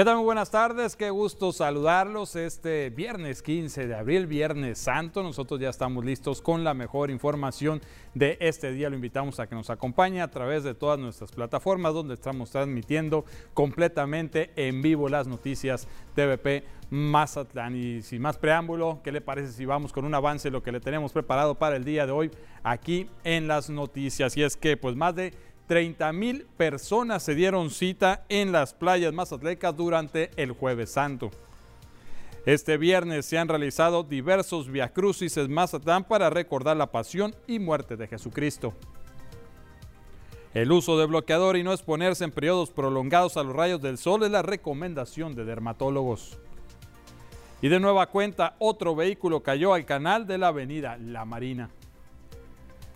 ¿Qué tal? Muy buenas tardes, qué gusto saludarlos este viernes 15 de abril, viernes santo. Nosotros ya estamos listos con la mejor información de este día. Lo invitamos a que nos acompañe a través de todas nuestras plataformas donde estamos transmitiendo completamente en vivo las noticias TVP Mazatlán. Y sin más preámbulo, ¿qué le parece si vamos con un avance de lo que le tenemos preparado para el día de hoy aquí en las noticias? Y es que pues más de 30 mil personas se dieron cita en las playas mazatlecas durante el Jueves Santo. Este viernes se han realizado diversos viacrucis en Mazatlán para recordar la pasión y muerte de Jesucristo. El uso de bloqueador y no exponerse en periodos prolongados a los rayos del sol es la recomendación de dermatólogos. Y de nueva cuenta, otro vehículo cayó al canal de la avenida La Marina.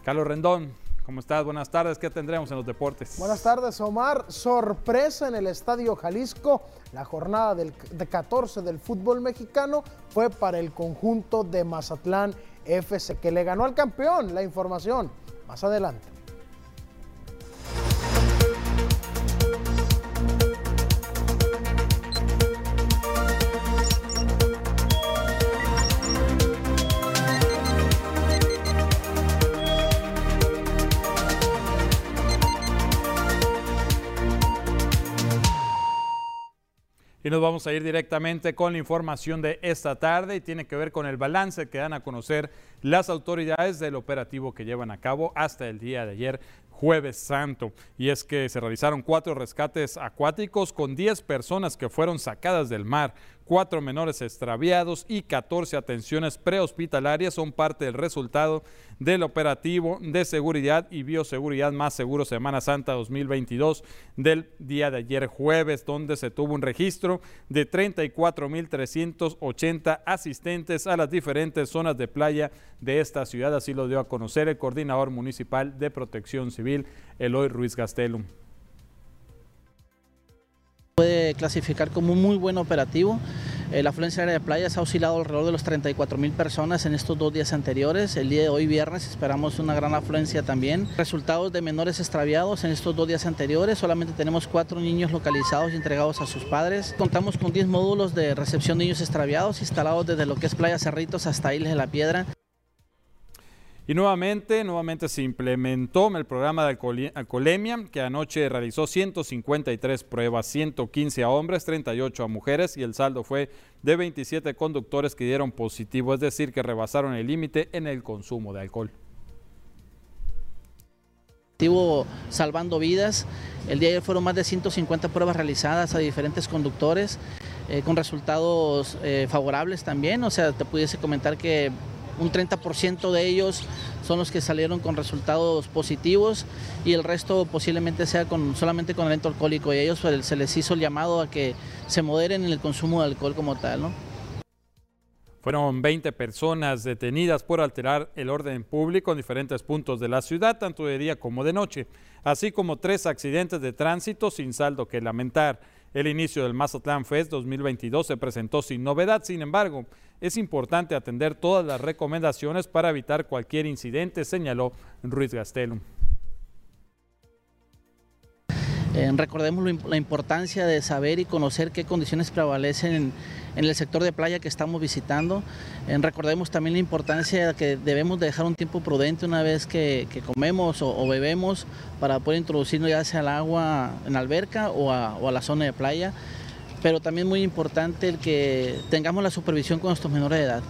Carlos Rendón, ¿Cómo estás? Buenas tardes. ¿Qué tendremos en los deportes? Buenas tardes, Omar. Sorpresa en el Estadio Jalisco. La jornada del, de 14 del fútbol mexicano fue para el conjunto de Mazatlán FC, que le ganó al campeón. La información más adelante. Y nos vamos a ir directamente con la información de esta tarde y tiene que ver con el balance que dan a conocer las autoridades del operativo que llevan a cabo hasta el día de ayer, jueves santo. Y es que se realizaron cuatro rescates acuáticos con 10 personas que fueron sacadas del mar cuatro menores extraviados y 14 atenciones prehospitalarias son parte del resultado del operativo de seguridad y bioseguridad más seguro Semana Santa 2022 del día de ayer jueves, donde se tuvo un registro de 34.380 asistentes a las diferentes zonas de playa de esta ciudad. Así lo dio a conocer el coordinador municipal de protección civil, Eloy Ruiz Gastelum puede clasificar como un muy buen operativo. Eh, la afluencia área de playas ha oscilado alrededor de los 34 mil personas en estos dos días anteriores. El día de hoy, viernes, esperamos una gran afluencia también. Resultados de menores extraviados en estos dos días anteriores. Solamente tenemos cuatro niños localizados y entregados a sus padres. Contamos con 10 módulos de recepción de niños extraviados instalados desde lo que es Playa Cerritos hasta Islas de la Piedra. Y nuevamente, nuevamente se implementó el programa de alcoholemia, que anoche realizó 153 pruebas, 115 a hombres, 38 a mujeres, y el saldo fue de 27 conductores que dieron positivo, es decir, que rebasaron el límite en el consumo de alcohol. Salvando vidas, el día de ayer fueron más de 150 pruebas realizadas a diferentes conductores, eh, con resultados eh, favorables también, o sea, te pudiese comentar que un 30% de ellos son los que salieron con resultados positivos y el resto posiblemente sea con, solamente con alento alcohólico y a ellos pues, se les hizo el llamado a que se moderen en el consumo de alcohol como tal. ¿no? Fueron 20 personas detenidas por alterar el orden público en diferentes puntos de la ciudad, tanto de día como de noche, así como tres accidentes de tránsito sin saldo que lamentar. El inicio del Mazatlán Fest 2022 se presentó sin novedad, sin embargo, es importante atender todas las recomendaciones para evitar cualquier incidente, señaló Ruiz Gastelum. Eh, recordemos la importancia de saber y conocer qué condiciones prevalecen en, el sector de playa que estamos visitando. Eh, recordemos también la importancia de que debemos dejar un tiempo prudente una vez que, comemos o, bebemos para poder introducirnos ya sea al agua en alberca o a la zona de playa. Pero también muy importante el que tengamos la supervisión con nuestros menores de edad.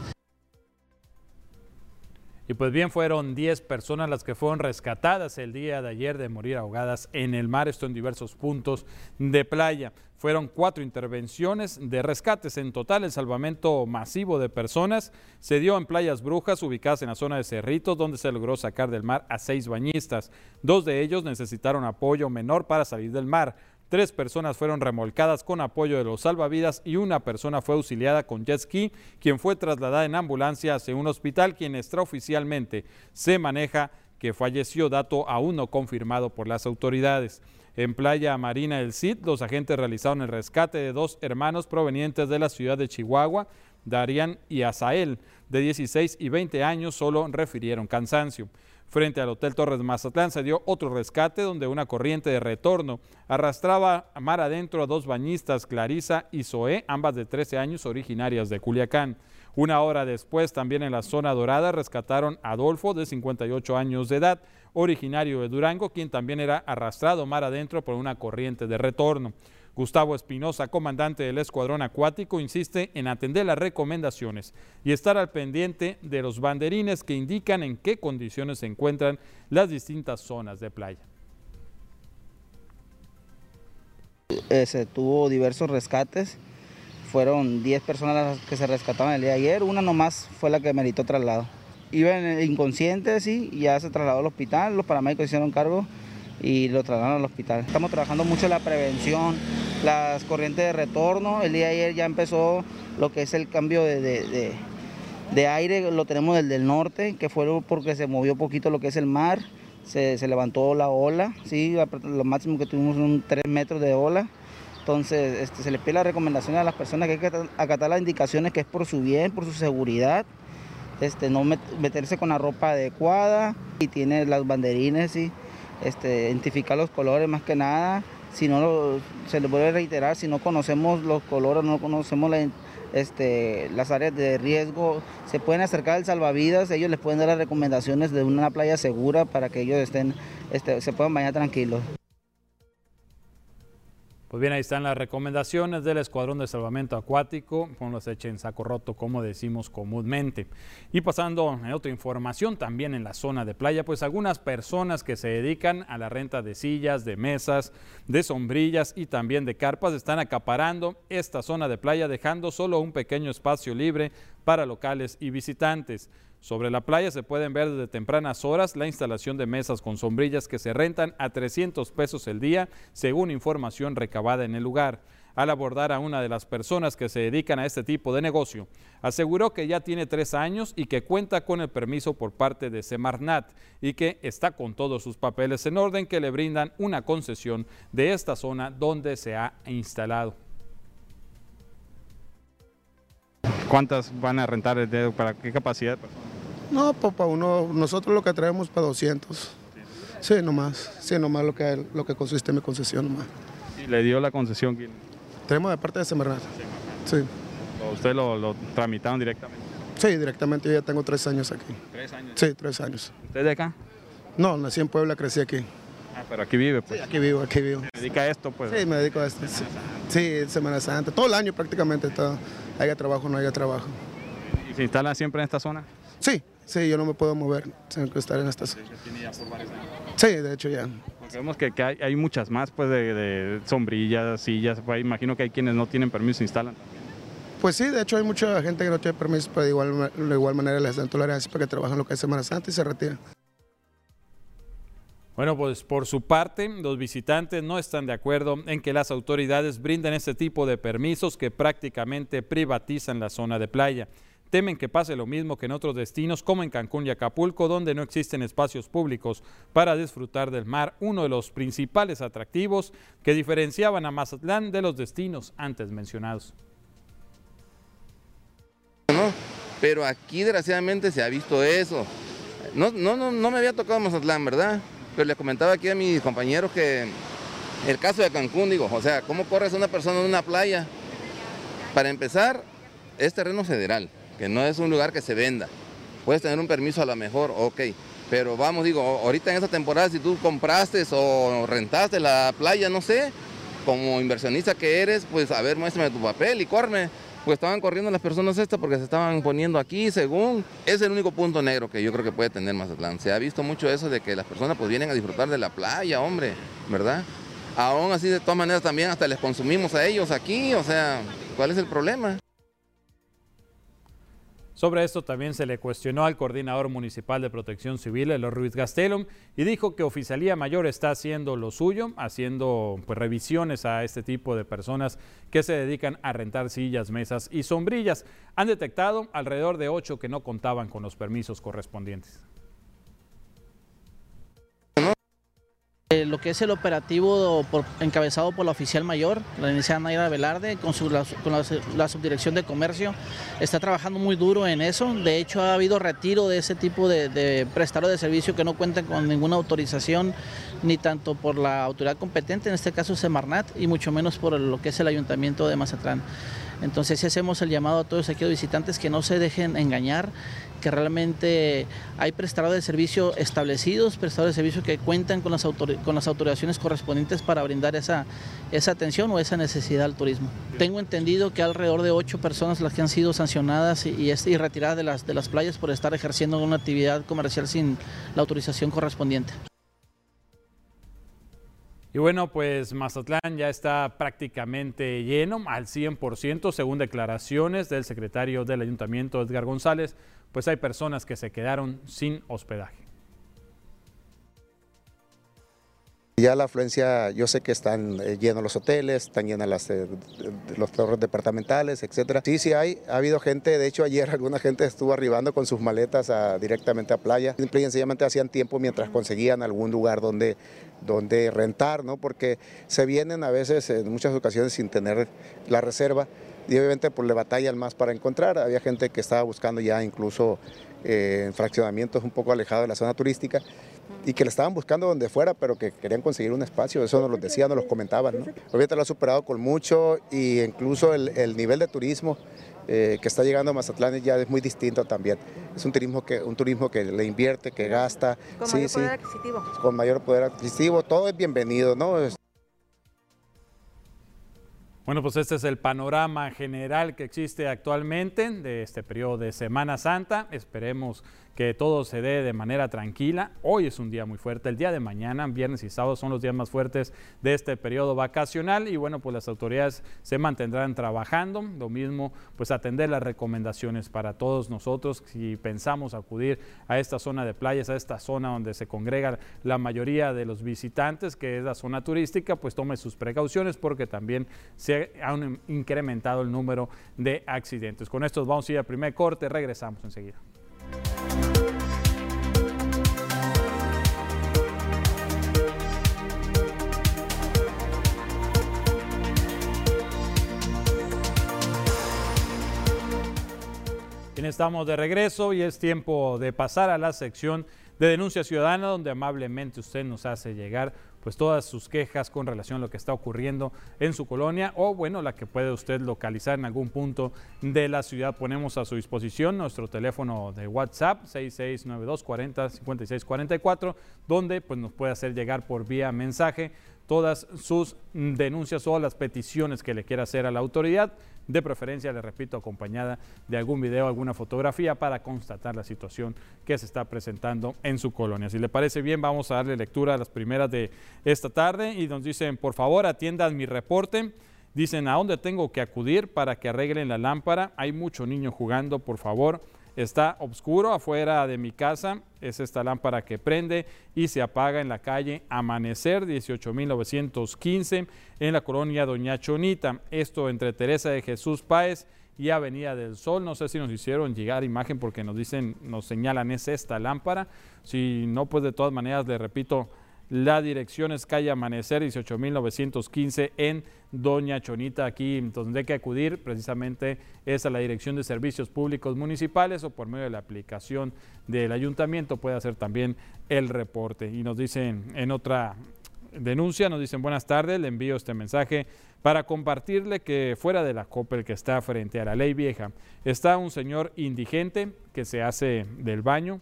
Y pues bien, fueron 10 personas las que fueron rescatadas el día de ayer de morir ahogadas en el mar, esto en diversos puntos de playa. Fueron cuatro intervenciones de rescates. En total, el salvamento masivo de personas se dio en Playas Brujas, ubicadas en la zona de Cerritos, donde se logró sacar del mar a seis bañistas. Dos de ellos necesitaron apoyo menor para salir del mar. Tres personas fueron remolcadas con apoyo de los salvavidas y una persona fue auxiliada con jet ski, quien fue trasladada en ambulancia hacia un hospital, quien extraoficialmente se maneja que falleció, dato aún no confirmado por las autoridades. En Playa Marina del Cid, los agentes realizaron el rescate de dos hermanos provenientes de la ciudad de Chihuahua, Darian y Asael, de 16 y 20 años, solo refirieron cansancio. Frente al Hotel Torres Mazatlán se dio otro rescate donde una corriente de retorno arrastraba mar adentro a dos bañistas, Clarisa y Zoé, ambas de 13 años originarias de Culiacán. Una hora después, también en la zona dorada, rescataron a Adolfo, de 58 años de edad, originario de Durango, quien también era arrastrado mar adentro por una corriente de retorno. Gustavo Espinosa, comandante del Escuadrón Acuático, insiste en atender las recomendaciones y estar al pendiente de los banderines que indican en qué condiciones se encuentran las distintas zonas de playa. Eh, se tuvo diversos rescates fueron 10 personas las que se rescataron el día de ayer, una nomás fue la que meritó traslado. Iban inconscientes sí, ya se trasladó al hospital, los paramédicos hicieron cargo y lo trasladaron al hospital. Estamos trabajando mucho en la prevención, las corrientes de retorno. El día de ayer ya empezó lo que es el cambio de, de, aire, lo tenemos del, del norte, que fue porque se movió poquito lo que es el mar, se, se levantó la ola, ¿sí? lo máximo que tuvimos son 3 metros de ola. Entonces este, se le pide la recomendación a las personas que hay que acatar las indicaciones que es por su bien, por su seguridad, este, no meterse con la ropa adecuada y tiene las banderines y este, identificar los colores más que nada. Si no, se le vuelve a reiterar, si no conocemos los colores, no conocemos este, las áreas de riesgo, se pueden acercar al salvavidas, ellos les pueden dar las recomendaciones de una playa segura para que ellos estén, este, se puedan bañar tranquilos. Pues bien, ahí están las recomendaciones del Escuadrón de Salvamento Acuático, los echen en saco roto, como decimos comúnmente. Y pasando a otra información, también en la zona de playa, pues algunas personas que se dedican a la renta de sillas, de mesas, de sombrillas y también de carpas están acaparando esta zona de playa, dejando solo un pequeño espacio libre para locales y visitantes. Sobre la playa se pueden ver desde tempranas horas la instalación de mesas con sombrillas que se rentan a 300 pesos el día, según información recabada en el lugar. Al abordar a una de las personas que se dedican a este tipo de negocio, aseguró que ya tiene tres años y que cuenta con el permiso por parte de Semarnat y que está con todos sus papeles en orden que le brindan una concesión de esta zona donde se ha instalado. ¿Cuántas van a rentar? ¿Para qué capacidad? No, para uno, nosotros lo que traemos para 200. Sí, nomás. Sí, nomás lo que, lo que consiste en mi concesión nomás. ¿Y le dio la concesión quién? Tenemos de parte de Semarnat. Sí. ¿Usted lo, lo, tramitaron directamente? Sí, directamente. Yo ya tengo tres años aquí. ¿Tres años? Sí, tres años. ¿Usted de acá? No, nací en Puebla, crecí aquí. Ah, pero aquí vive, pues. Sí, aquí vivo, aquí vivo. ¿Se dedica a esto, pues? Sí, me dedico a esto. Sí, sí Semana Santa. Todo el año prácticamente. Todo. Haya trabajo, no haya trabajo. ¿Y se instala siempre en esta zona? Sí, Sí, yo no me puedo mover, tengo que estar en esta zona. Sí, de hecho ya. Porque vemos que, hay, muchas más, pues, de, sombrillas, sillas, pues, imagino que hay quienes no tienen permiso se instalan Pues sí, de hecho hay mucha gente que no tiene permiso, pero de igual, de igual manera les dan tolerancia para que trabajan lo que es Semana Santa y se retiran. Bueno, pues por su parte, los visitantes no están de acuerdo en que las autoridades brinden este tipo de permisos que prácticamente privatizan la zona de playa. Temen que pase lo mismo que en otros destinos como en Cancún y Acapulco, donde no existen espacios públicos para disfrutar del mar, uno de los principales atractivos que diferenciaban a Mazatlán de los destinos antes mencionados. pero aquí desgraciadamente se ha visto eso. No, no, no, no me había tocado Mazatlán, ¿verdad? Pero les comentaba aquí a mis compañeros que el caso de Cancún, digo, o sea, ¿cómo corres a una persona en una playa? Para empezar, es terreno federal que no es un lugar que se venda. Puedes tener un permiso a lo mejor, ok, pero vamos, digo, ahorita en esta temporada si tú compraste o rentaste la playa, no sé, como inversionista que eres, pues a ver, muéstrame tu papel y corme. Pues estaban corriendo las personas estas porque se estaban poniendo aquí, según. Es el único punto negro que yo creo que puede tener Mazatlán. Se ha visto mucho eso de que las personas pues vienen a disfrutar de la playa, hombre, ¿verdad? Aún así, de todas maneras, también hasta les consumimos a ellos aquí, o sea, ¿cuál es el problema? Sobre esto también se le cuestionó al coordinador municipal de protección civil, Elo Ruiz Gastelum, y dijo que Oficialía Mayor está haciendo lo suyo, haciendo pues, revisiones a este tipo de personas que se dedican a rentar sillas, mesas y sombrillas. Han detectado alrededor de ocho que no contaban con los permisos correspondientes. Lo que es el operativo encabezado por la oficial mayor, la licenciada Naira Velarde, con, su, con la, subdirección de comercio, está trabajando muy duro en eso. De hecho, ha habido retiro de ese tipo de, de prestadores de servicio que no cuentan con ninguna autorización, ni tanto por la autoridad competente, en este caso Semarnat, y mucho menos por lo que es el ayuntamiento de Mazatlán. Entonces, si hacemos el llamado a todos aquellos visitantes que no se dejen engañar, que realmente hay prestadores de servicio establecidos, prestadores de servicio que cuentan con las, con las autorizaciones correspondientes para brindar esa, esa atención o esa necesidad al turismo. Tengo entendido que alrededor de ocho personas las que han sido sancionadas y, y retiradas de las, de las playas por estar ejerciendo una actividad comercial sin la autorización correspondiente. Y bueno, pues Mazatlán ya está prácticamente lleno al 100%, según declaraciones del secretario del ayuntamiento, Edgar González, pues hay personas que se quedaron sin hospedaje. Ya la afluencia, yo sé que están eh, llenos los hoteles, están llenos las, eh, los torres departamentales, etcétera. Sí, sí hay, ha habido gente, de hecho ayer alguna gente estuvo arribando con sus maletas directamente a playa. Simple hacían tiempo mientras conseguían algún lugar donde, donde rentar, ¿no? Porque se vienen a veces, en muchas ocasiones, sin tener la reserva y obviamente pues le batallan más para encontrar. Había gente que estaba buscando ya incluso eh, fraccionamientos un poco alejados de la zona turística y que le estaban buscando donde fuera, pero que querían conseguir un espacio, eso nos lo decían, nos lo comentaban. ¿no? Obviamente lo ha superado con mucho y incluso el, nivel de turismo eh, que está llegando a Mazatlán ya es muy distinto también. Es un turismo que, un turismo que le invierte, que gasta. Con mayor poder adquisitivo. Con mayor poder adquisitivo, todo es bienvenido, ¿no? Bueno, pues este es el panorama general que existe actualmente de este periodo de Semana Santa. Esperemos que todo se dé de manera tranquila. Hoy es un día muy fuerte, el día de mañana, viernes y sábado son los días más fuertes de este periodo vacacional y bueno, pues las autoridades se mantendrán trabajando. Lo mismo, pues atender las recomendaciones para todos nosotros si pensamos acudir a esta zona de playas, a esta zona donde se congrega la mayoría de los visitantes, que es la zona turística, pues tome sus precauciones porque también se ha incrementado el número de accidentes. Con esto vamos a ir al primer corte, regresamos enseguida. Estamos de regreso y es tiempo de pasar a la sección de denuncia ciudadana donde amablemente usted nos hace llegar pues todas sus quejas con relación a lo que está ocurriendo en su colonia o bueno, la que puede usted localizar en algún punto de la ciudad. Ponemos a su disposición nuestro teléfono de WhatsApp 6692 40 56 44 donde pues nos puede hacer llegar por vía mensaje todas sus denuncias o las peticiones que le quiera hacer a la autoridad de preferencia, le repito, acompañada de algún video, alguna fotografía para constatar la situación que se está presentando en su colonia. Si le parece bien, vamos a darle lectura a las primeras de esta tarde y nos dicen, por favor, atiendan mi reporte. Dicen, ¿a dónde tengo que acudir para que arreglen la lámpara? Hay mucho niño jugando, por favor. Está oscuro afuera de mi casa, es esta lámpara que prende y se apaga en la calle Amanecer 18915 en la colonia Doña Chonita. Esto entre Teresa de Jesús Páez y Avenida del Sol. No sé si nos hicieron llegar imagen porque nos dicen, nos señalan es esta lámpara. Si no, pues de todas maneras le repito, la dirección es calle Amanecer 18915 en Doña Chonita, aquí donde hay que acudir precisamente es a la Dirección de Servicios Públicos Municipales o por medio de la aplicación del ayuntamiento puede hacer también el reporte. Y nos dicen en otra denuncia, nos dicen buenas tardes, le envío este mensaje para compartirle que fuera de la COPEL que está frente a la ley vieja está un señor indigente que se hace del baño,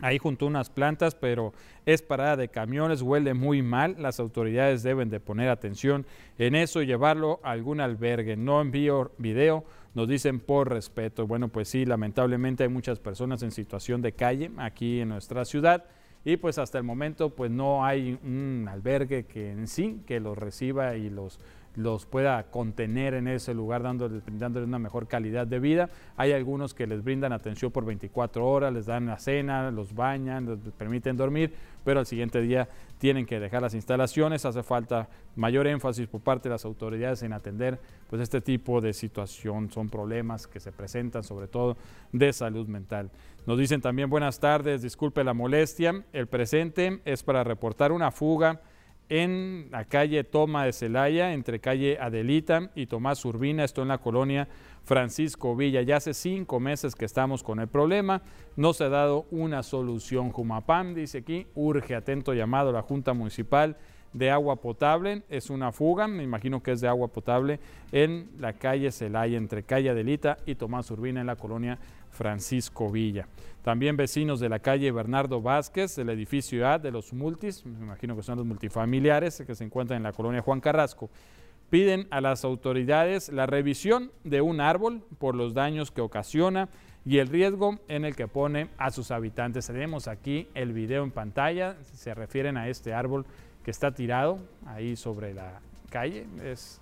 ahí junto a unas plantas, pero es parada de camiones, huele muy mal. Las autoridades deben de poner atención en eso y llevarlo a algún albergue. No envío video, nos dicen por respeto. Bueno, pues sí, lamentablemente hay muchas personas en situación de calle aquí en nuestra ciudad y pues hasta el momento pues no hay un albergue que en sí que los reciba y los los pueda contener en ese lugar, dándoles, una mejor calidad de vida. Hay algunos que les brindan atención por 24 horas, les dan la cena, los bañan, les permiten dormir, pero al siguiente día tienen que dejar las instalaciones. Hace falta mayor énfasis por parte de las autoridades en atender pues, este tipo de situación. Son problemas que se presentan sobre todo de salud mental. Nos dicen también buenas tardes, disculpe la molestia. El presente es para reportar una fuga en la calle Toma de Celaya, entre calle Adelita y Tomás Urbina, esto en la colonia Francisco Villa. Ya hace cinco meses que estamos con el problema, no se ha dado una solución. Jumapam dice aquí, urge atento llamado a la Junta Municipal de agua potable. Es una fuga, me imagino que es de agua potable, en la calle Celaya, entre calle Adelita y Tomás Urbina, en la colonia Francisco Villa. También vecinos de la calle Bernardo Vázquez, del edificio A de los multis, me imagino que son los multifamiliares que se encuentran en la colonia Juan Carrasco, piden a las autoridades la revisión de un árbol por los daños que ocasiona y el riesgo en el que pone a sus habitantes. Tenemos aquí el video en pantalla, se refieren a este árbol que está tirado ahí sobre la calle. Es,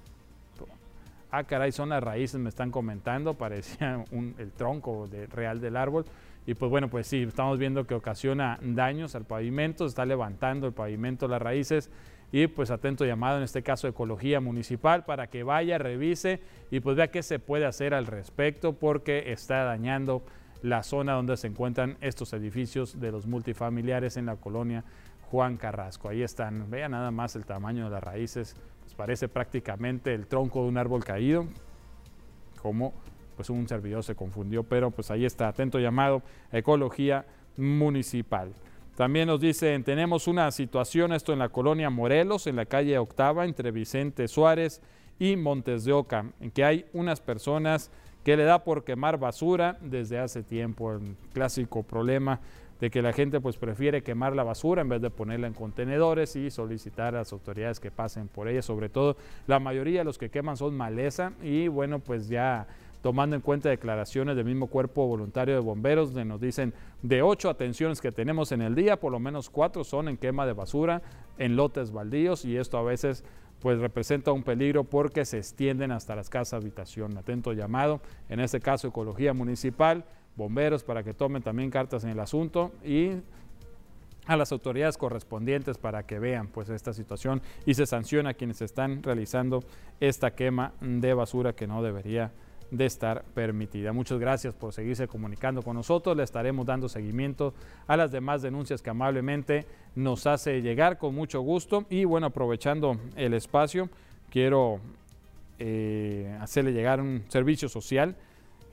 ah, caray, son las raíces, me están comentando, parecía el tronco de, real del árbol. Y pues bueno, pues sí, estamos viendo que ocasiona daños al pavimento, está levantando el pavimento las raíces y pues atento llamado en este caso Ecología Municipal para que vaya, revise y pues vea qué se puede hacer al respecto porque está dañando la zona donde se encuentran estos edificios de los multifamiliares en la colonia Juan Carrasco. Ahí están, vean nada más el tamaño de las raíces, pues parece prácticamente el tronco de un árbol caído, como pues un servidor se confundió, pero pues ahí está, atento llamado Ecología Municipal. También nos dicen, tenemos una situación, esto en la colonia Morelos, en la calle Octava, entre Vicente Suárez y Montes de Oca, en que hay unas personas que le da por quemar basura desde hace tiempo, el clásico problema de que la gente pues prefiere quemar la basura en vez de ponerla en contenedores y solicitar a las autoridades que pasen por ella, sobre todo la mayoría de los que queman son maleza y bueno pues ya tomando en cuenta declaraciones del mismo cuerpo voluntario de bomberos, donde nos dicen de ocho atenciones que tenemos en el día, por lo menos cuatro son en quema de basura, en lotes baldíos y esto a veces pues representa un peligro porque se extienden hasta las casas habitación. Atento llamado, en este caso Ecología Municipal, bomberos para que tomen también cartas en el asunto y a las autoridades correspondientes para que vean pues esta situación y se sanciona a quienes están realizando esta quema de basura que no debería de estar permitida. Muchas gracias por seguirse comunicando con nosotros. Le estaremos dando seguimiento a las demás denuncias que amablemente nos hace llegar con mucho gusto. Y bueno, aprovechando el espacio, quiero eh, hacerle llegar un servicio social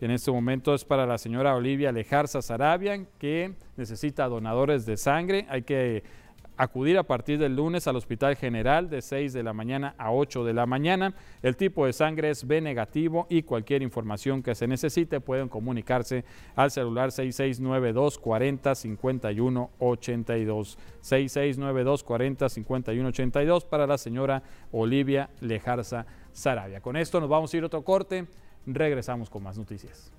en este momento es para la señora Olivia Lejarza Sarabian, que necesita donadores de sangre. Hay que acudir a partir del lunes al Hospital General de 6 de la mañana a 8 de la mañana. El tipo de sangre es B negativo y cualquier información que se necesite pueden comunicarse al celular 6692 40 51 82. 6692 40 51 82 para la señora Olivia Lejarza Sarabia. Con esto nos vamos a ir a otro corte. Regresamos con más noticias.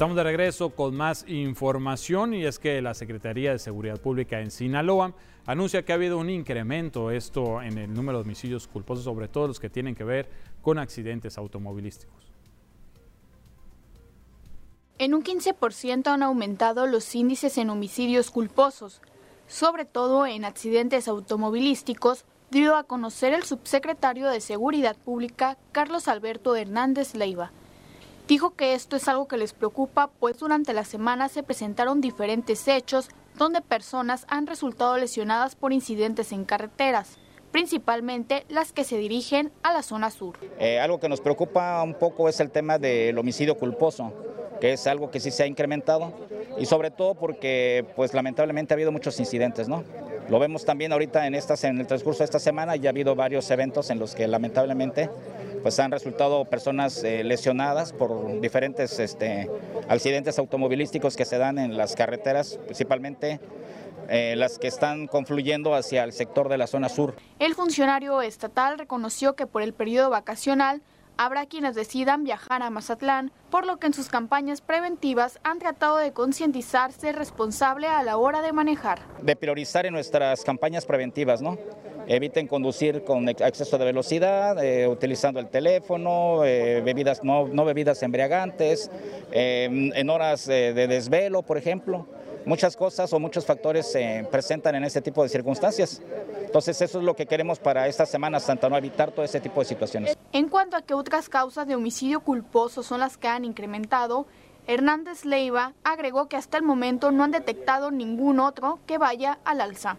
Estamos de regreso con más información y es que la Secretaría de Seguridad Pública en Sinaloa anuncia que ha habido un incremento esto en el número de homicidios culposos, sobre todo los que tienen que ver con accidentes automovilísticos. En un 15% han aumentado los índices en homicidios culposos, sobre todo en accidentes automovilísticos, dio a conocer el subsecretario de Seguridad Pública, Carlos Alberto Hernández Leiva. Dijo que esto es algo que les preocupa, pues durante la semana se presentaron diferentes hechos donde personas han resultado lesionadas por incidentes en carreteras principalmente las que se dirigen a la zona sur. Eh, algo que nos preocupa un poco es el tema del homicidio culposo que es algo que sí se ha incrementado y sobre todo porque pues lamentablemente ha habido muchos incidentes, ¿no? Lo vemos también ahorita en, estas, en el transcurso de esta semana, ya ha habido varios eventos en los que lamentablemente pues han resultado personas eh, lesionadas por diferentes este, accidentes automovilísticos que se dan en las carreteras, principalmente eh, las que están confluyendo hacia el sector de la zona sur. El funcionario estatal reconoció que por el periodo vacacional Habrá quienes decidan viajar a Mazatlán, por lo que en sus campañas preventivas han tratado de concientizarse responsable a la hora de manejar. De priorizar en nuestras campañas preventivas, ¿no? Eviten conducir con exceso de velocidad, eh, utilizando el teléfono, eh, bebidas, no, bebidas embriagantes, eh, en horas de desvelo, por ejemplo muchas cosas o muchos factores se presentan en este tipo de circunstancias. Entonces eso es lo que queremos para esta Semana Santa, no evitar todo ese tipo de situaciones. En cuanto a que otras causas de homicidio culposo son las que han incrementado, Hernández Leiva agregó que hasta el momento no han detectado ningún otro que vaya al alza.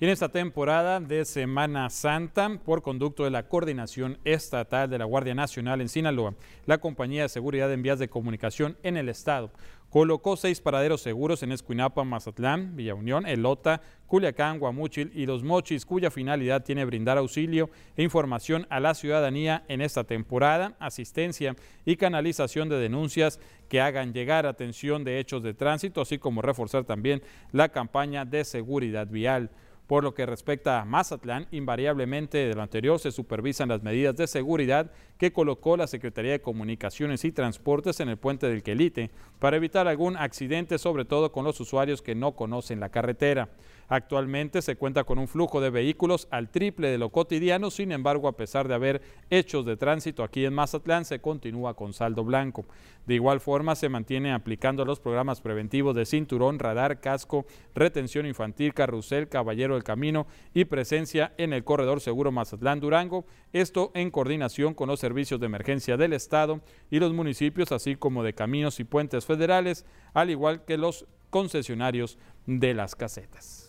Y en esta temporada de Semana Santa, por conducto de la Coordinación Estatal de la Guardia Nacional en Sinaloa, la Compañía de Seguridad en Vías de Comunicación en el Estado colocó seis paraderos seguros en Escuinapa, Mazatlán, Villa Unión, Elota, Culiacán, Guamúchil y Los Mochis, cuya finalidad tiene brindar auxilio e información a la ciudadanía en esta temporada, asistencia y canalización de denuncias que hagan llegar atención de hechos de tránsito, así como reforzar también la campaña de seguridad vial. Por lo que respecta a Mazatlán, invariablemente de lo anterior se supervisan las medidas de seguridad que colocó la Secretaría de Comunicaciones y Transportes en el puente del Quelite para evitar algún accidente, sobre todo con los usuarios que no conocen la carretera. Actualmente se cuenta con un flujo de vehículos al triple de lo cotidiano, sin embargo, a pesar de haber hechos de tránsito aquí en Mazatlán, se continúa con saldo blanco. De igual forma, se mantiene aplicando los programas preventivos de cinturón, radar, casco, retención infantil, carrusel, caballero del camino y presencia en el corredor seguro Mazatlán-Durango, esto en coordinación con los servicios de emergencia del Estado y los municipios, así como de caminos y puentes federales, al igual que los concesionarios de las casetas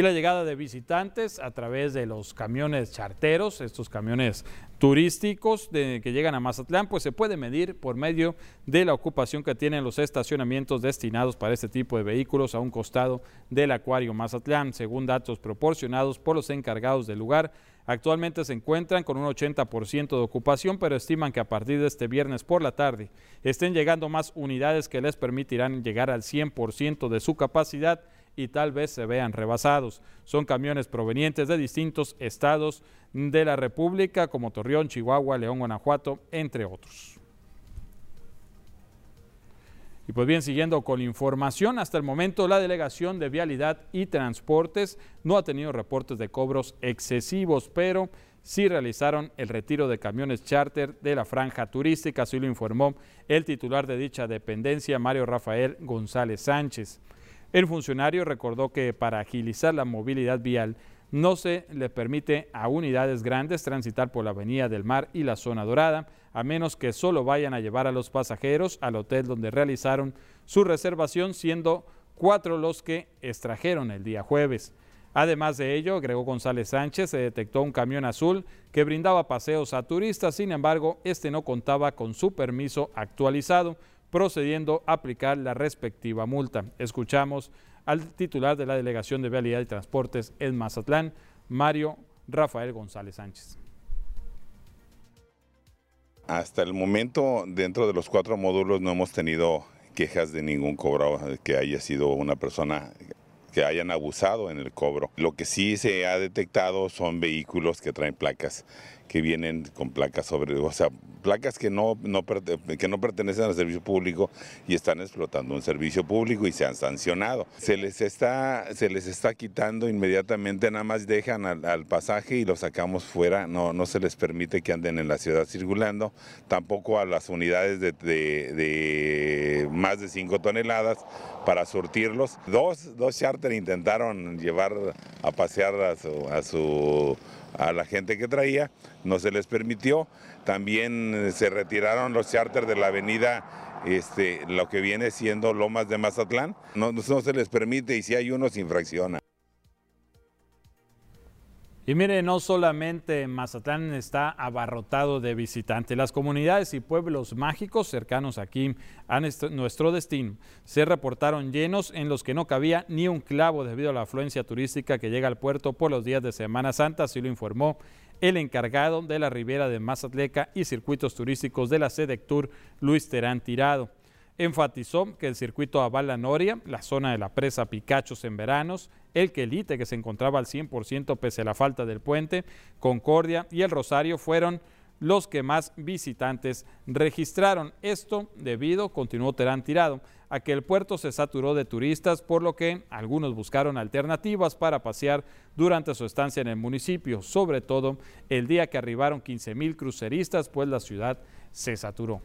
y la llegada de visitantes a través de los camiones charteros, estos camiones turísticos que llegan a Mazatlán, pues se puede medir por medio de la ocupación que tienen los estacionamientos destinados para este tipo de vehículos a un costado del acuario Mazatlán, según datos proporcionados por los encargados del lugar. Actualmente se encuentran con un 80% de ocupación, pero estiman que a partir de este viernes por la tarde estén llegando más unidades que les permitirán llegar al 100% de su capacidad y tal vez se vean rebasados. Son camiones provenientes de distintos estados de la República como Torreón, Chihuahua, León, Guanajuato, entre otros. Y pues bien, siguiendo con información, hasta el momento la Delegación de Vialidad y Transportes no ha tenido reportes de cobros excesivos, pero sí realizaron el retiro de camiones charter de la franja turística, así lo informó el titular de dicha dependencia, Mario Rafael González Sánchez. El funcionario recordó que para agilizar la movilidad vial no se le permite a unidades grandes transitar por la Avenida del Mar y la Zona Dorada, a menos que solo vayan a llevar a los pasajeros al hotel donde realizaron su reservación, siendo cuatro los que extrajeron el día jueves. Además de ello, agregó González Sánchez, se detectó un camión azul que brindaba paseos a turistas, sin embargo, este no contaba con su permiso actualizado, procediendo a aplicar la respectiva multa. Escuchamos al titular de la Delegación de Vialidad y Transportes en Mazatlán, Mario Rafael González Sánchez. Hasta el momento, dentro de los cuatro módulos no hemos tenido quejas de ningún cobro que haya sido una persona que hayan abusado en el cobro. Lo que sí se ha detectado son vehículos que traen placas que vienen con placas sobre, o sea, placas que no, no, que no pertenecen al servicio público y están explotando un servicio público y se han sancionado. Se les está, se les está quitando inmediatamente, nada más dejan al, pasaje y lo sacamos fuera, no, no se les permite que anden en la ciudad circulando, tampoco a las unidades de, de, más de 5 toneladas para surtirlos. Dos, dos charter intentaron llevar a pasear a su a la gente que traía, no se les permitió. También eh, se retiraron los charters de la avenida, este, lo que viene siendo Lomas de Mazatlán. No, no se les permite y si hay uno se infracciona. Y mire, no solamente Mazatlán está abarrotado de visitantes, las comunidades y pueblos mágicos cercanos aquí a nuestro destino se reportaron llenos en los que no cabía ni un clavo debido a la afluencia turística que llega al puerto por los días de Semana Santa, así lo informó el encargado de la ribera de Mazatleca y circuitos turísticos de la Sedectur, Luis Terán Tirado. Enfatizó que el circuito Avala Noria, la zona de la presa Picachos en veranos, el Quelite que se encontraba al 100% pese a la falta del puente, Concordia y el Rosario fueron los que más visitantes registraron. Esto debido, continuó Terán Tirado, a que el puerto se saturó de turistas, por lo que algunos buscaron alternativas para pasear durante su estancia en el municipio, sobre todo el día que arribaron 15 mil cruceristas, pues la ciudad se saturó.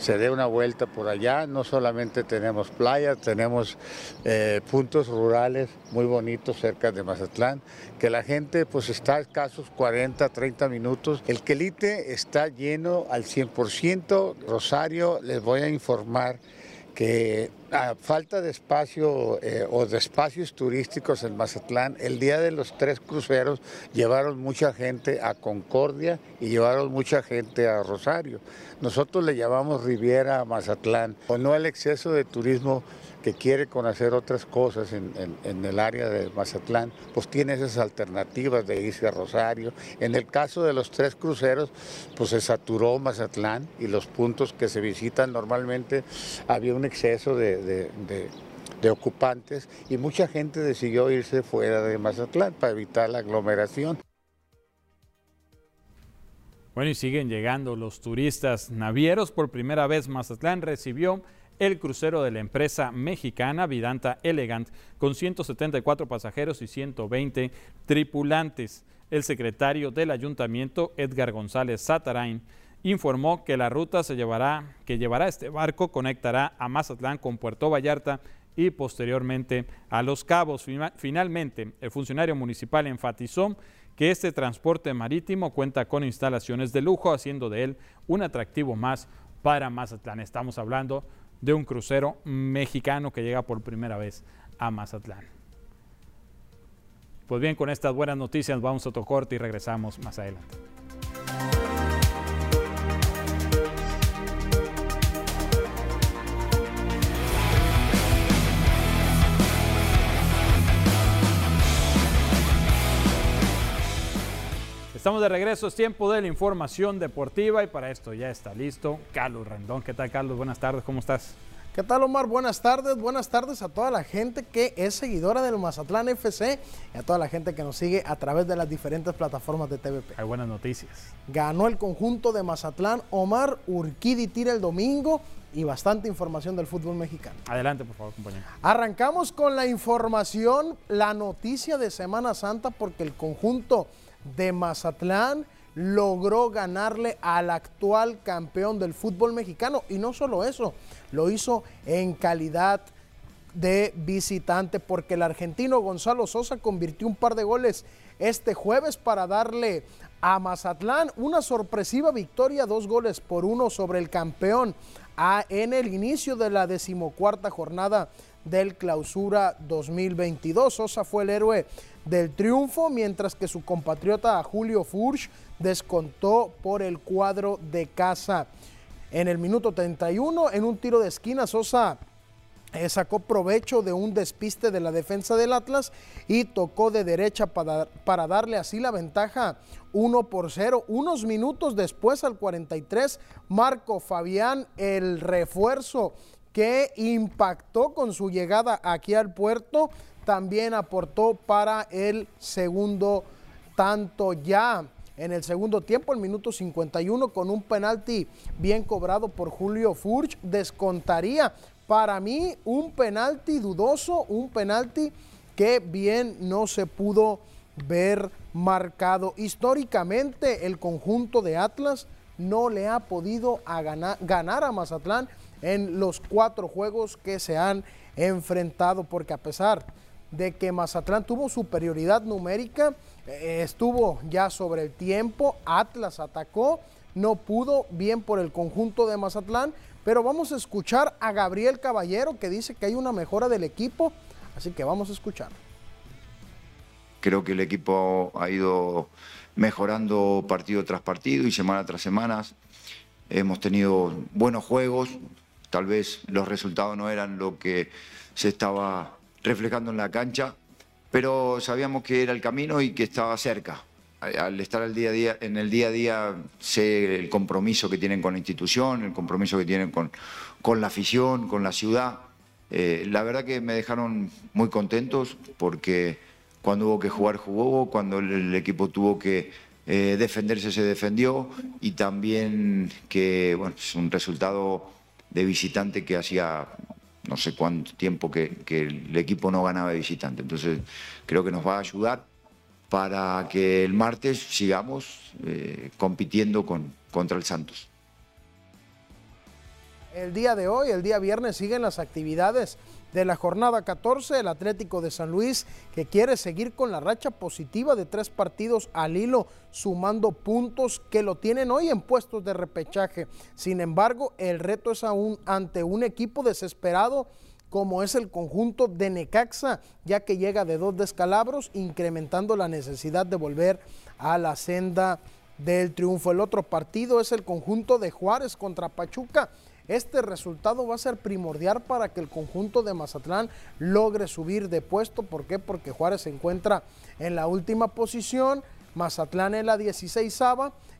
Se dé una vuelta por allá. No solamente tenemos playas, tenemos eh, puntos rurales muy bonitos cerca de Mazatlán, que la gente pues está a escasos 40, 30 minutos. El quelite está lleno al 100%. Rosario, les voy a informar que a falta de espacio eh, o de espacios turísticos en Mazatlán, el día de los tres cruceros llevaron mucha gente a Concordia y llevaron mucha gente a Rosario. Nosotros le llamamos Riviera Mazatlán, o no el exceso de turismo que quiere conocer otras cosas en, el área de Mazatlán, pues tiene esas alternativas de irse a Rosario. En el caso de los tres cruceros, pues se saturó Mazatlán y los puntos que se visitan normalmente había un exceso de, de ocupantes y mucha gente decidió irse fuera de Mazatlán para evitar la aglomeración. Bueno, y siguen llegando los turistas navieros. Por primera vez Mazatlán recibió el crucero de la empresa mexicana Vidanta Elegant con 174 pasajeros y 120 tripulantes. El secretario del ayuntamiento, Edgar González Satarain, informó que la ruta se llevará, que llevará este barco conectará a Mazatlán con Puerto Vallarta y posteriormente a Los Cabos. Finalmente, el funcionario municipal enfatizó que este transporte marítimo cuenta con instalaciones de lujo, haciendo de él un atractivo más para Mazatlán. Estamos hablando de un crucero mexicano que llega por primera vez a Mazatlán. Pues bien, con estas buenas noticias vamos a otro corte y regresamos más adelante. Estamos de regreso, es tiempo de la información deportiva y para esto ya está listo Carlos Rendón. ¿Qué tal, Carlos? Buenas tardes, ¿cómo estás? ¿Qué tal, Omar? Buenas tardes. Buenas tardes a toda la gente que es seguidora del Mazatlán FC y a toda la gente que nos sigue a través de las diferentes plataformas de TVP. Hay buenas noticias. Ganó el conjunto de Mazatlán. Omar Urquidi tira el domingo y bastante información del fútbol mexicano. Adelante, por favor, compañero. Arrancamos con la información, la noticia de Semana Santa, porque el conjunto de Mazatlán logró ganarle al actual campeón del fútbol mexicano. Y no solo eso, lo hizo en calidad de visitante porque el argentino Gonzalo Sosa convirtió un par de goles este jueves para darle a Mazatlán una sorpresiva victoria, dos goles por uno sobre el campeón en el inicio de la decimocuarta jornada del clausura 2022. Sosa fue el héroe del triunfo, mientras que su compatriota Julio Furch descontó por el cuadro de casa. En el minuto 31, en un tiro de esquina, Sosa eh, sacó provecho de un despiste de la defensa del Atlas y tocó de derecha para, para darle así la ventaja 1 por 0. Unos minutos después, al 43, Marco Fabián, el refuerzo que impactó con su llegada aquí al puerto, también aportó para el segundo tanto ya. En el segundo tiempo, el minuto 51, con un penalti bien cobrado por Julio Furch, descontaría para mí un penalti dudoso, un penalti que bien no se pudo ver marcado. Históricamente, el conjunto de Atlas no le ha podido ganar, ganar a Mazatlán en los cuatro juegos que se han enfrentado, porque a pesar de que Mazatlán tuvo superioridad numérica, eh, estuvo ya sobre el tiempo, Atlas atacó, no pudo, bien por el conjunto de Mazatlán, pero vamos a escuchar a Gabriel Caballero que dice que hay una mejora del equipo, así que vamos a escuchar. Creo que el equipo ha ido mejorando partido tras partido y semana tras semana. Hemos tenido buenos juegos, tal vez los resultados no eran lo que se estaba reflejando en la cancha, pero sabíamos que era el camino y que estaba cerca. Al estar el día a día, en el día a día, sé el compromiso que tienen con la institución, el compromiso que tienen con, con la afición, con la ciudad. Eh, la verdad que me dejaron muy contentos porque cuando hubo que jugar, jugó, cuando el, equipo tuvo que eh, defenderse, se defendió y también que bueno, es un resultado de visitante que hacía no sé cuánto tiempo que, el equipo no ganaba de visitante. Entonces creo que nos va a ayudar para que el martes sigamos eh, compitiendo con, contra el Santos. el día de hoy, el día viernes, siguen las actividades de la jornada 14, el Atlético de San Luis, que quiere seguir con la racha positiva de tres partidos al hilo, sumando puntos que lo tienen hoy en puestos de repechaje. Sin embargo, el reto es aún ante un equipo desesperado como es el conjunto de Necaxa, ya que llega de dos descalabros, incrementando la necesidad de volver a la senda del triunfo. El otro partido es el conjunto de Juárez contra Pachuca. Este resultado va a ser primordial para que el conjunto de Mazatlán logre subir de puesto. ¿Por qué? Porque Juárez se encuentra en la última posición, Mazatlán en la 16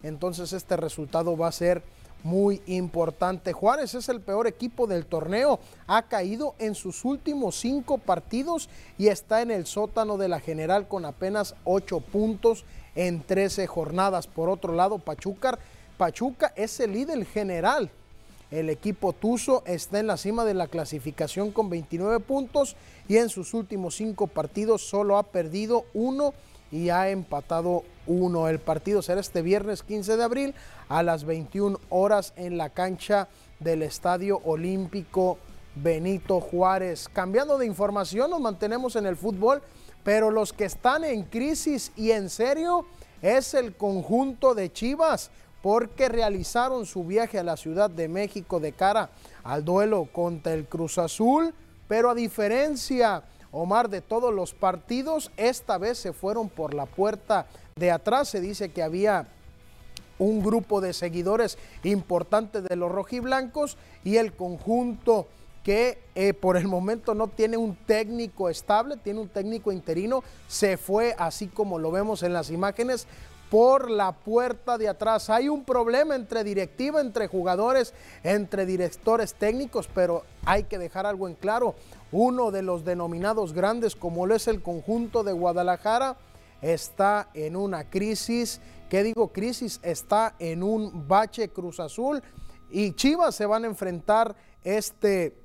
entonces este resultado va a ser muy importante. Juárez es el peor equipo del torneo, ha caído en sus últimos cinco partidos y está en el sótano de la general con apenas ocho puntos en 13 jornadas. Por otro lado, Pachuca, Pachuca es el líder general. El equipo Tuzo está en la cima de la clasificación con 29 puntos y en sus últimos cinco partidos solo ha perdido uno y ha empatado uno. El partido será este viernes 15 de abril a las 21 horas en la cancha del Estadio Olímpico Benito Juárez. Cambiando de información, nos mantenemos en el fútbol, pero los que están en crisis y en serio es el conjunto de Chivas, porque realizaron su viaje a la Ciudad de México de cara al duelo contra el Cruz Azul, pero a diferencia Omar, de todos los partidos, esta vez se fueron por la puerta de atrás. Se dice que había un grupo de seguidores importante de los rojiblancos y el conjunto que eh, por el momento no tiene un técnico estable, tiene un técnico interino, se fue así como lo vemos en las imágenes por la puerta de atrás. Hay un problema entre directiva, entre jugadores, entre directores técnicos, pero hay que dejar algo en claro. Uno de los denominados grandes, como lo es el conjunto de Guadalajara, está en una crisis. ¿Qué digo crisis? Está en un bache Cruz Azul y Chivas se van a enfrentar este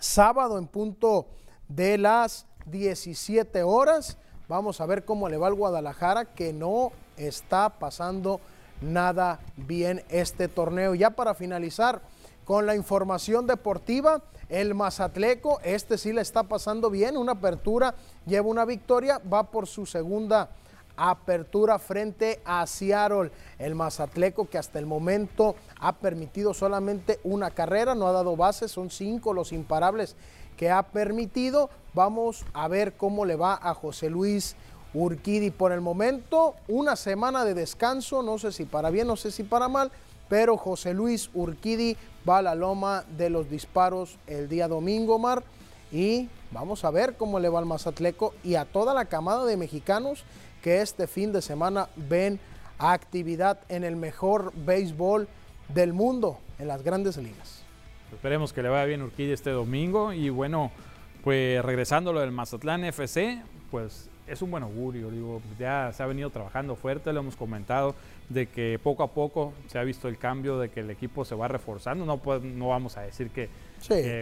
sábado en punto de las 17 horas. Vamos a ver cómo le va al Guadalajara, que no está pasando nada bien este torneo. Ya para finalizar con la información deportiva, el Mazatleco, este sí le está pasando bien, una apertura, lleva una victoria, va por su segunda apertura frente a Seattle. El Mazatleco que hasta el momento ha permitido solamente una carrera, no ha dado bases, son cinco los imparables que ha permitido. Vamos a ver cómo le va a José Luis Urquidi. Por el momento, una semana de descanso, no sé si para bien, no sé si para mal, pero José Luis Urquidi va a la loma de los disparos el día domingo, Mar. Y vamos a ver cómo le va al Mazatleco y a toda la camada de mexicanos que este fin de semana ven actividad en el mejor béisbol del mundo, en las grandes ligas. Esperemos que le vaya bien Urquidi este domingo y bueno, pues regresando lo del Mazatlán FC, pues es un buen augurio, digo, ya se ha venido trabajando fuerte, lo hemos comentado, de que poco a poco se ha visto el cambio, de que el equipo se va reforzando, no, no vamos a decir que,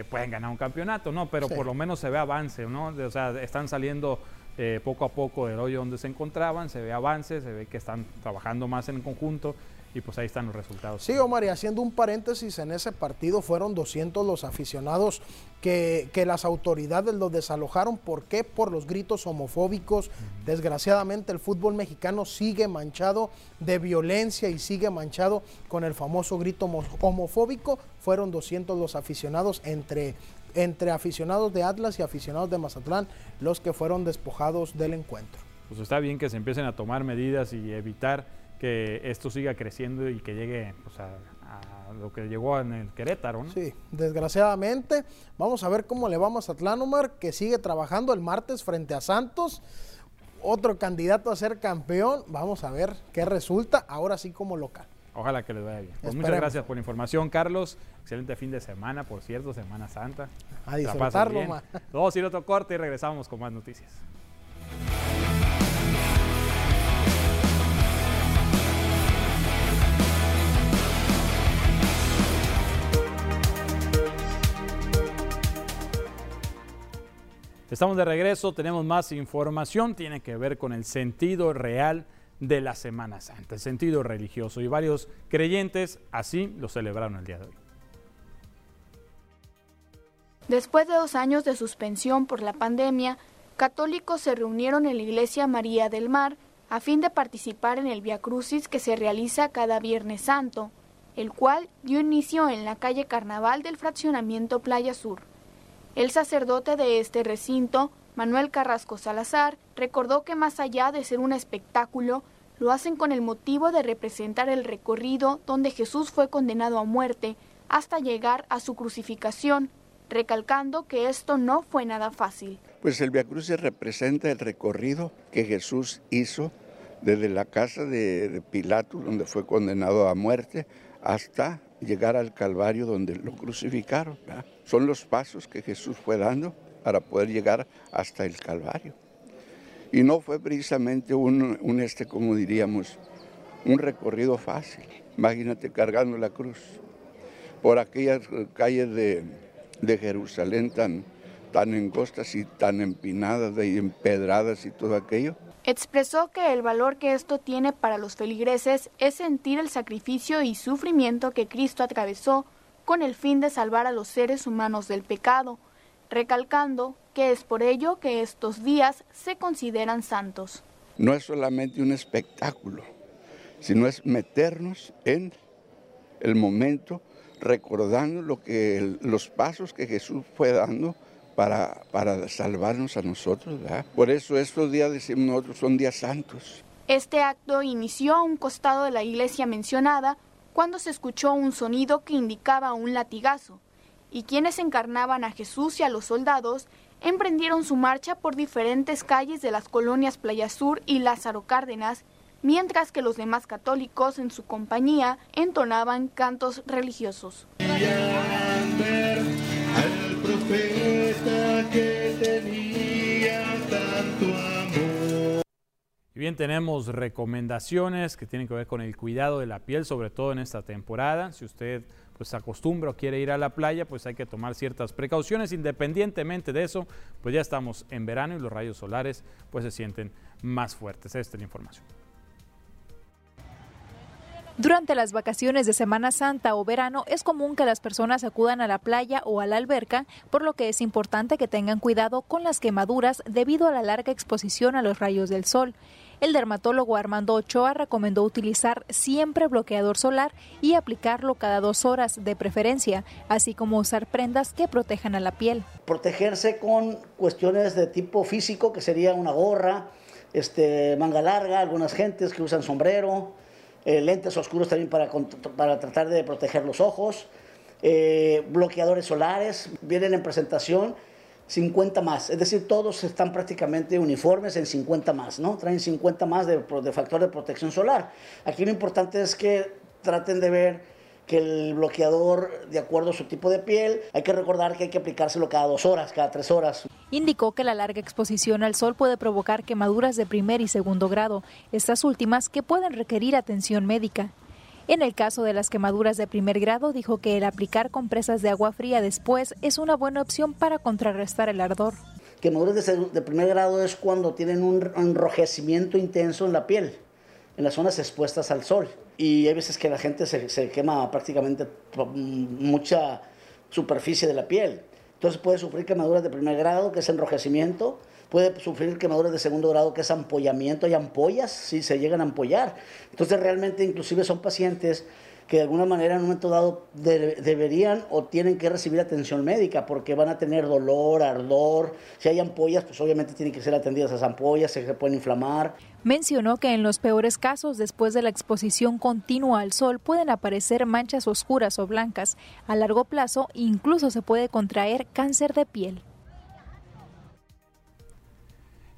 pueden ganar un campeonato, no, pero por lo menos se ve avance, ¿no? O sea, están saliendo eh, poco a poco del hoyo donde se encontraban, se ve avance, se ve que están trabajando más en conjunto y pues ahí están los resultados. Sí, Omar, y haciendo un paréntesis, en ese partido fueron 200 los aficionados que, las autoridades los desalojaron. ¿Por qué? Por los gritos homofóbicos. Desgraciadamente el fútbol mexicano sigue manchado de violencia y sigue manchado con el famoso grito homofóbico. Fueron 200 los aficionados entre entre aficionados de Atlas y aficionados de Mazatlán los que fueron despojados del encuentro. Pues está bien que se empiecen a tomar medidas y evitar que esto siga creciendo y que llegue pues, a, lo que llegó en el Querétaro. ¿no? Sí, desgraciadamente. Vamos a ver cómo le vamos a Omar, que sigue trabajando el martes frente a Santos. Otro candidato a ser campeón. Vamos a ver qué resulta, ahora sí como local. Ojalá que les vaya bien. Pues muchas gracias por la información, Carlos. Excelente fin de semana, por cierto, Semana Santa. A disfrutarlo, Vamos a ir a otro corte y regresamos con más noticias. Estamos de regreso, tenemos más información, tiene que ver con el sentido real de la Semana Santa, el sentido religioso y varios creyentes así lo celebraron el día de hoy. Después de dos años de suspensión por la pandemia, católicos se reunieron en la iglesia María del Mar a fin de participar en el Via Crucis que se realiza cada Viernes Santo, el cual dio inicio en la calle Carnaval del fraccionamiento Playa Sur. El sacerdote de este recinto, Manuel Carrasco Salazar, recordó que más allá de ser un espectáculo, lo hacen con el motivo de representar el recorrido donde Jesús fue condenado a muerte hasta llegar a su crucificación, recalcando que esto no fue nada fácil. Pues el Via Crucis representa el recorrido que Jesús hizo desde la casa de, Pilato, donde fue condenado a muerte, hasta llegar al Calvario donde lo crucificaron. Son los pasos que Jesús fue dando para poder llegar hasta el Calvario. Y no fue precisamente un, este, como diríamos, un recorrido fácil. Imagínate cargando la cruz por aquellas calles de, de Jerusalén tan, tan engostas y tan empinadas y empedradas y todo aquello. Expresó que el valor que esto tiene para los feligreses es sentir el sacrificio y sufrimiento que Cristo atravesó con el fin de salvar a los seres humanos del pecado, recalcando que es por ello que estos días se consideran santos. No es solamente un espectáculo, sino es meternos en el momento recordando lo que, los pasos que Jesús fue dando para, para salvarnos a nosotros. Por eso estos días, decimos nosotros, son días santos. Este acto inició a un costado de la iglesia mencionada cuando se escuchó un sonido que indicaba un latigazo, y quienes encarnaban a Jesús y a los soldados emprendieron su marcha por diferentes calles de las colonias Playa Sur y Lázaro Cárdenas, mientras que los demás católicos en su compañía entonaban cantos religiosos. Y bien, tenemos recomendaciones que tienen que ver con el cuidado de la piel, sobre todo en esta temporada. Si usted pues acostumbra o quiere ir a la playa, pues hay que tomar ciertas precauciones. Independientemente de eso, pues ya estamos en verano y los rayos solares pues se sienten más fuertes. Esta es la información. Durante las vacaciones de Semana Santa o verano es común que las personas acudan a la playa o a la alberca, por lo que es importante que tengan cuidado con las quemaduras debido a la larga exposición a los rayos del sol. El dermatólogo Armando Ochoa recomendó utilizar siempre bloqueador solar y aplicarlo cada dos horas de preferencia, así como usar prendas que protejan a la piel. Protegerse con cuestiones de tipo físico, que sería una gorra, este, manga larga, algunas gentes que usan sombrero, eh, lentes oscuros también para, para tratar de proteger los ojos, eh, bloqueadores solares, vienen en presentación 50 más, es decir, todos están prácticamente uniformes en 50 más, ¿no? Traen 50 más de, de factor de protección solar. Aquí lo importante es que traten de ver que el bloqueador, de acuerdo a su tipo de piel, hay que recordar que hay que aplicárselo cada dos horas, cada tres horas. Indicó que la larga exposición al sol puede provocar quemaduras de primer y segundo grado, estas últimas que pueden requerir atención médica. En el caso de las quemaduras de primer grado, dijo que el aplicar compresas de agua fría después es una buena opción para contrarrestar el ardor. Quemaduras de, de primer grado es cuando tienen un enrojecimiento intenso en la piel, en las zonas expuestas al sol y hay veces que la gente se, se quema prácticamente mucha superficie de la piel. Entonces puede sufrir quemaduras de primer grado, que es enrojecimiento, puede sufrir quemaduras de segundo grado, que es ampollamiento, hay ampollas, si se llegan a ampollar. Entonces realmente inclusive son pacientes que de alguna manera en un momento dado deberían o tienen que recibir atención médica porque van a tener dolor, ardor. Si hay ampollas, pues obviamente tienen que ser atendidas esas ampollas, se pueden inflamar. Mencionó que en los peores casos, después de la exposición continua al sol, pueden aparecer manchas oscuras o blancas. A largo plazo, incluso se puede contraer cáncer de piel.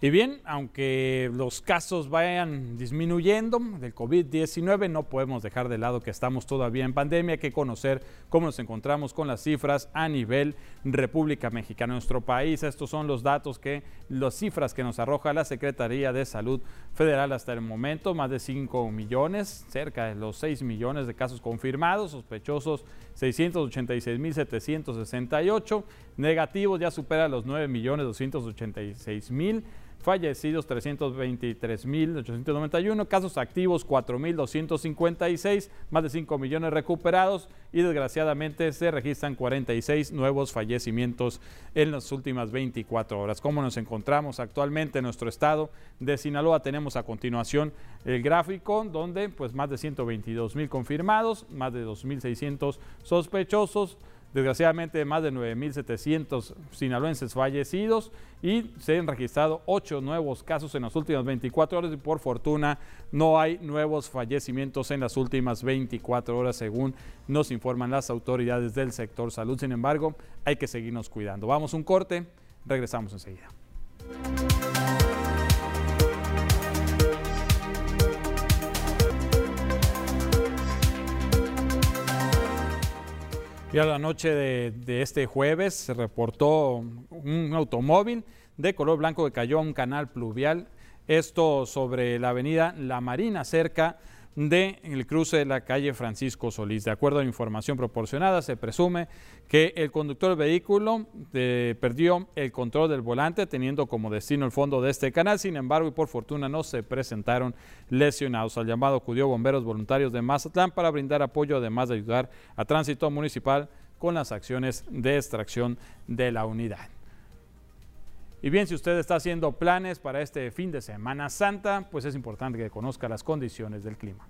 Y bien, aunque los casos vayan disminuyendo del COVID-19, no podemos dejar de lado que estamos todavía en pandemia, hay que conocer cómo nos encontramos con las cifras a nivel República Mexicana, nuestro país. Estos son los datos que, las cifras que nos arroja la Secretaría de Salud Federal hasta el momento, más de 5 millones, cerca de los 6 millones de casos confirmados, sospechosos 686.768, negativos ya supera los 9 millones 286 mil fallecidos 323.891, casos activos 4.256, más de 5 millones recuperados y desgraciadamente se registran 46 nuevos fallecimientos en las últimas 24 horas. ¿Cómo nos encontramos actualmente en nuestro estado de Sinaloa? Tenemos a continuación el gráfico donde pues más de 122 mil confirmados, más de 2.600 sospechosos, Desgraciadamente, más de 9.700 sinaloenses fallecidos y se han registrado ocho nuevos casos en las últimas 24 horas y por fortuna no hay nuevos fallecimientos en las últimas 24 horas según nos informan las autoridades del sector salud. Sin embargo, hay que seguirnos cuidando. Vamos un corte, regresamos enseguida. Y a la noche de, este jueves se reportó un automóvil de color blanco que cayó a un canal pluvial. Esto sobre la avenida La Marina, cerca del cruce de la calle Francisco Solís. De acuerdo a la información proporcionada, se presume que el conductor del vehículo eh, perdió el control del volante teniendo como destino el fondo de este canal. Sin embargo, y por fortuna no se presentaron lesionados. Al llamado acudió bomberos voluntarios de Mazatlán para brindar apoyo, además de ayudar a tránsito municipal con las acciones de extracción de la unidad. Y bien, si usted está haciendo planes para este fin de Semana Santa, pues es importante que conozca las condiciones del clima.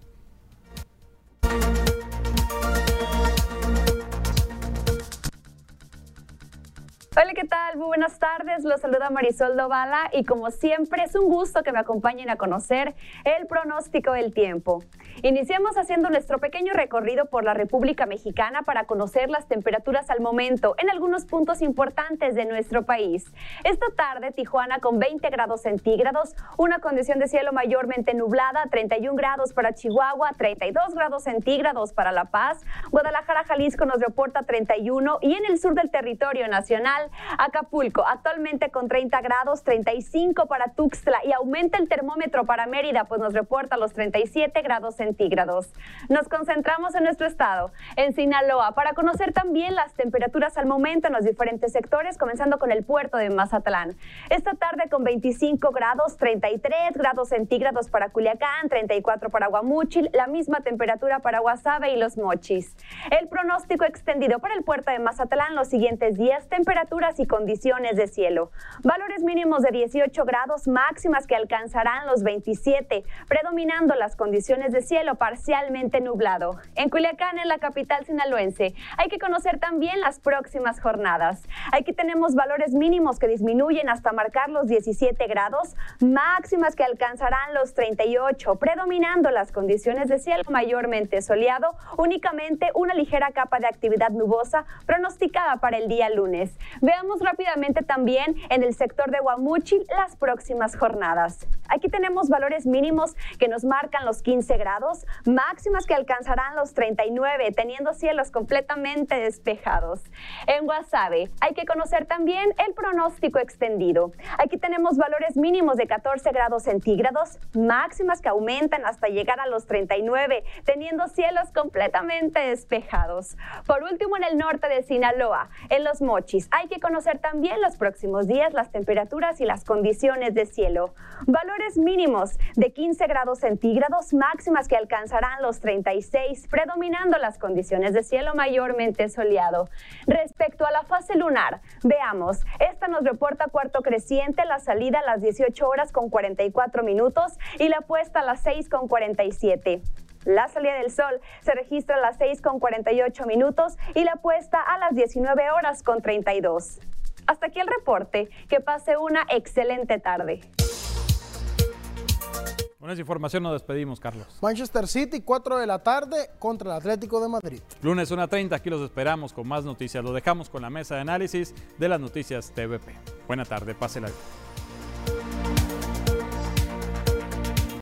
Hola, ¿qué tal? Muy buenas tardes. Los saluda Marisol Dovala y como siempre es un gusto que me acompañen a conocer el pronóstico del tiempo. Iniciamos haciendo nuestro pequeño recorrido por la República Mexicana para conocer las temperaturas al momento en algunos puntos importantes de nuestro país. Esta tarde Tijuana con 20 grados centígrados, una condición de cielo mayormente nublada, 31 grados para Chihuahua, 32 grados centígrados para La Paz, Guadalajara, Jalisco nos reporta 31 y en el sur del territorio nacional, Acapulco actualmente con 30 grados, 35 para Tuxtla y aumenta el termómetro para Mérida, pues nos reporta los 37 grados centígrados. Nos concentramos en nuestro estado, en Sinaloa, para conocer también las temperaturas al momento en los diferentes sectores, comenzando con el puerto de Mazatlán. Esta tarde con 25 grados, 33 grados centígrados para Culiacán, 34 para Guamúchil, la misma temperatura para Guasave y Los Mochis. El pronóstico extendido para el puerto de Mazatlán los siguientes días, temperaturas y condiciones de cielo. Valores mínimos de 18 grados, máximas que alcanzarán los 27, predominando las condiciones de cielo parcialmente nublado. En Culiacán, en la capital sinaloense, hay que conocer también las próximas jornadas. Aquí tenemos valores mínimos que disminuyen hasta marcar los 17 grados, máximas que alcanzarán los 38, predominando las condiciones de cielo mayormente soleado, únicamente una ligera capa de actividad nubosa pronosticada para el día lunes. Veamos rápidamente también en el sector de Guamuchil las próximas jornadas. Aquí tenemos valores mínimos que nos marcan los 15 grados máximas que alcanzarán los 39, teniendo cielos completamente despejados. En Guasave hay que conocer también el pronóstico extendido. Aquí tenemos valores mínimos de 14 grados centígrados, máximas que aumentan hasta llegar a los 39, teniendo cielos completamente despejados. Por último, en el norte de Sinaloa, en Los Mochis, hay que conocer también los próximos días las temperaturas y las condiciones de cielo. Valores mínimos de 15 grados centígrados, máximas que alcanzarán los 36, predominando las condiciones de cielo mayormente soleado. Respecto a la fase lunar, veamos, esta nos reporta cuarto creciente, la salida a las 18 horas con 44 minutos y la puesta a las 6 con 47. La salida del sol se registra a las 6 con 48 minutos y la puesta a las 19 horas con 32. Hasta aquí el reporte. Que pase una excelente tarde. Con esa información nos despedimos, Carlos. Manchester City, 4 de la tarde contra el Atlético de Madrid. Lunes 1.30, aquí los esperamos con más noticias. Lo dejamos con la mesa de análisis de las noticias TVP. Buena tarde, pásela.